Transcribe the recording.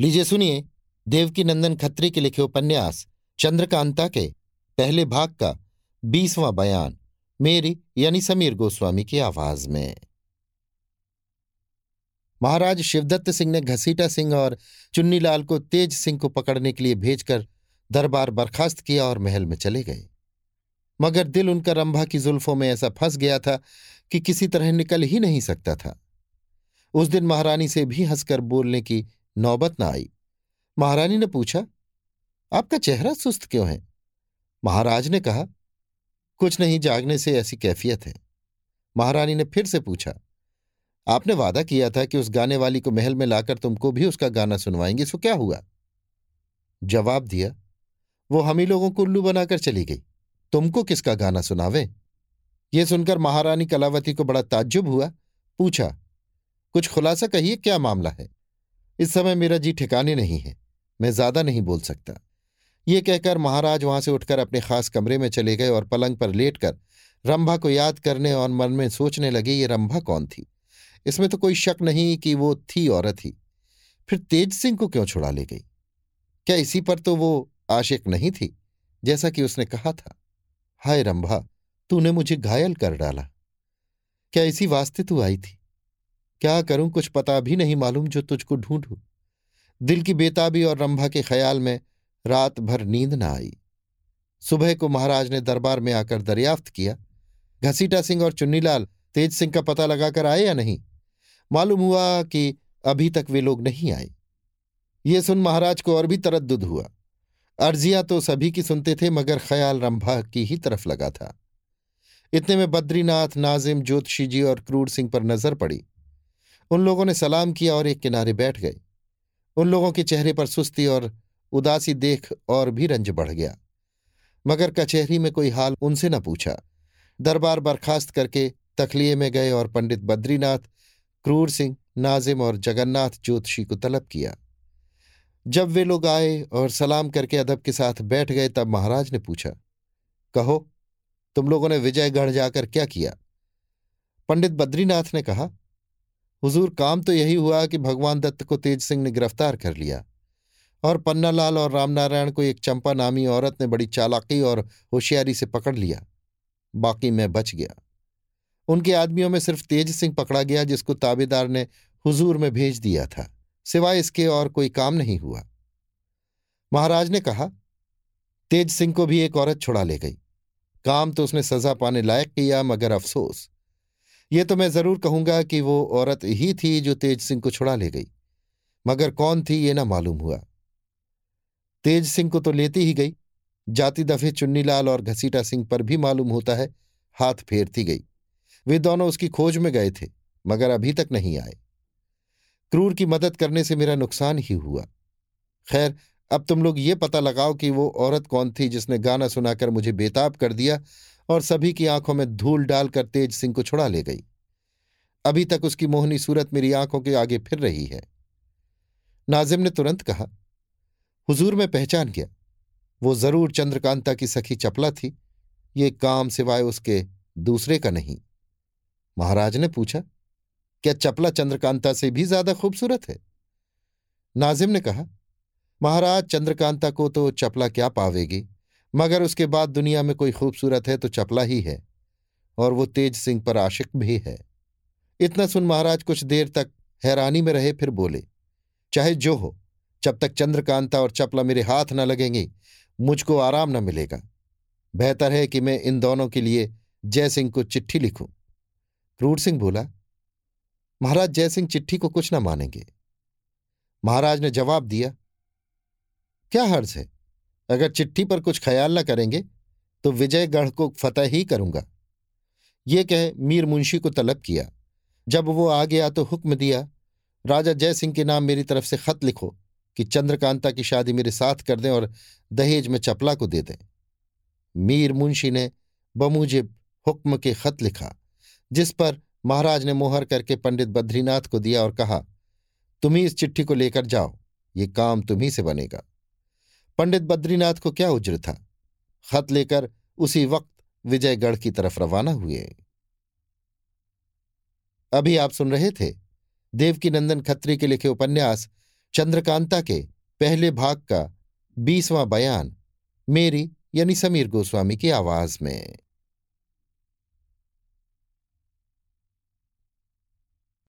लीजिए सुनिए देवकी नंदन खत्री के लिखे उपन्यास चंद्रकांता के, पहले भाग का, बीसवां बयान, मेरी यानी समीर गोस्वामी की आवाज़ में। महाराज शिवदत्त सिंह ने घसीटा सिंह और चुन्नीलाल को तेज सिंह को पकड़ने के लिए भेजकर दरबार बर्खास्त किया और महल में चले गए। मगर दिल उनका रंभा की जुल्फों में ऐसा फंस गया था कि किसी तरह निकल ही नहीं सकता था। उस दिन महारानी से भी हंसकर बोलने की नौबत न आई। महारानी ने पूछा, आपका चेहरा सुस्त क्यों है? महाराज ने कहा, कुछ नहीं, जागने से ऐसी कैफियत है। महारानी ने फिर से पूछा, आपने वादा किया था कि उस गाने वाली को महल में लाकर तुमको भी उसका गाना सुनवाएँगे, सो क्या हुआ? जवाब दिया, वो हम ही लोगों को उल्लू बनाकर चली गई। तुमको किसका गाना सुनावे? ये सुनकर महारानी कलावती को बड़ा ताज्जुब हुआ, पूछा, कुछ खुलासा कहिए, क्या मामला है? इस समय मेरा जी ठिकाने नहीं है। मैं ज़्यादा नहीं बोल सकता। ये कहकर महाराज वहाँ से उठकर अपने खास कमरे में चले गए और पलंग पर लेटकर रंभा को याद करने और मन में सोचने लगे, ये रंभा कौन थी? इसमें तो कोई शक नहीं कि वो थी औरत ही। फिर तेज सिंह को क्यों छुड़ा ले गई? क्या इसी पर तो वो आशिक नहीं थी, जैसा कि उसने कहा था? हाय रंभा, तूने मुझे घायल कर डाला। क्या इसी वास्ते तू आई थी? क्या करूँ, कुछ पता भी नहीं मालूम जो तुझको ढूंढूं। दिल की बेताबी और रंभा के ख्याल में रात भर नींद न आई। सुबह को महाराज ने दरबार में आकर दरियाफ्त किया। घसीटा सिंह और चुन्नीलाल तेज सिंह का पता लगाकर आए या नहीं? मालूम हुआ कि अभी तक वे लोग नहीं आए। ये सुन महाराज को और भी तरद्दुद हुआ। अर्जियाँ तो सभी की सुनते थे, मगर ख्याल रंभा की ही तरफ़ लगा था। इतने में बद्रीनाथ, नाजिम, ज्योतिषी जी और क्रूर सिंह पर नज़र पड़ी। उन लोगों ने सलाम किया और एक किनारे बैठ गए उन लोगों के चेहरे पर सुस्ती और उदासी देख और भी रंज बढ़ गया। मगर कचहरी में कोई हाल उनसे न पूछा। दरबार बर्खास्त करके तखलिए में गए और पंडित बद्रीनाथ, क्रूर सिंह, नाजिम और जगन्नाथ ज्योतिषी को तलब किया। जब वे लोग आए और सलाम करके अदब के साथ बैठ गए, तब महाराज ने पूछा, कहो, तुम लोगों ने विजयगढ़ जाकर क्या किया? पंडित बद्रीनाथ ने कहा हुजूर, काम तो यही हुआ कि भगवान दत्त को तेज सिंह ने गिरफ़्तार कर लिया। और पन्नालाल और रामनारायण को एक चंपा नामी औरत ने बड़ी चालाकी और होशियारी से पकड़ लिया। बाकी मैं बच गया। उनके आदमियों में सिर्फ़ तेज सिंह पकड़ा गया, जिसको ताबेदार ने हुजूर में भेज दिया था। सिवाय इसके और कोई काम नहीं हुआ। महाराज ने कहा, तेज सिंह को भी एक औरत छुड़ा ले गई। काम तो उसने सजा पाने लायक किया, मगर अफसोस। ये तो मैं ज़रूर कहूँगा कि वो औरत ही थी जो तेज सिंह को छुड़ा ले गई। मगर कौन थी ये ना मालूम हुआ। तेज सिंह को तो लेती ही गई। जाति दफे चुन्नीलाल और घसीटा सिंह पर भी मालूम होता है, हाथ फेरती गई। वे दोनों उसकी खोज में गए थे, मगर अभी तक नहीं आए। क्रूर की मदद करने से मेरा नुकसान ही हुआ। खैर अब तुम लोग ये पता लगाओ कि वो औरत कौन थी जिसने गाना सुनाकर मुझे बेताब कर दिया और सभी की आँखों में धूल डालकर तेज सिंह को छुड़ा ले गई। अभी तक उसकी मोहनी सूरत मेरी आँखों के आगे फिर रही है। नाजिम ने तुरंत कहा, हुजूर में पहचान गया। वो ज़रूर चंद्रकांता की सखी चपला थी। ये काम सिवाय उसके दूसरे का नहीं। महाराज ने पूछा, क्या चपला चंद्रकांता से भी ज़्यादा खूबसूरत है? नाजिम ने कहा महाराज चंद्रकांता को तो चपला क्या पावेगी? मगर उसके बाद दुनिया में कोई खूबसूरत है तो चपला ही है, और वो तेज सिंह पर आशिक भी है। इतना सुन महाराज कुछ देर तक हैरानी में रहे, फिर बोले, चाहे जो हो, जब तक चंद्रकांता और चपला मेरे हाथ न लगेंगे, मुझको आराम न मिलेगा। बेहतर है कि मैं इन दोनों के लिए जय सिंह को चिट्ठी लिखूं। क्रूर सिंह बोला, महाराज जय सिंह चिट्ठी को कुछ न मानेंगे। महाराज ने जवाब दिया क्या हर्ज है? अगर चिट्ठी पर कुछ ख्याल न करेंगे तो विजयगढ़ को फतेह ही करूँगा। ये कह मीर मुंशी को तलब किया। जब वो आ गया तो हुक्म दिया, राजा जय सिंह के नाम मेरी तरफ़ से खत लिखो कि चंद्रकांता की शादी मेरे साथ कर दें और दहेज में चपला को दे दें। मीर मुंशी ने बमूजिब हुक्म के खत लिखा, जिस पर महाराज ने मोहर करके पंडित बद्रीनाथ को दिया और कहा तुम्ही इस चिट्ठी को लेकर जाओ, ये काम तुम्ही से बनेगा। पंडित बद्रीनाथ को क्या उज्र था? खत लेकर उसी वक्त विजयगढ़ की तरफ़ रवाना हुए। अभी आप सुन रहे थे देवकी नंदन खत्री के लिखे उपन्यास चंद्रकांता के पहले भाग का बीसवां बयान, मेरी यानी समीर गोस्वामी की आवाज़ में।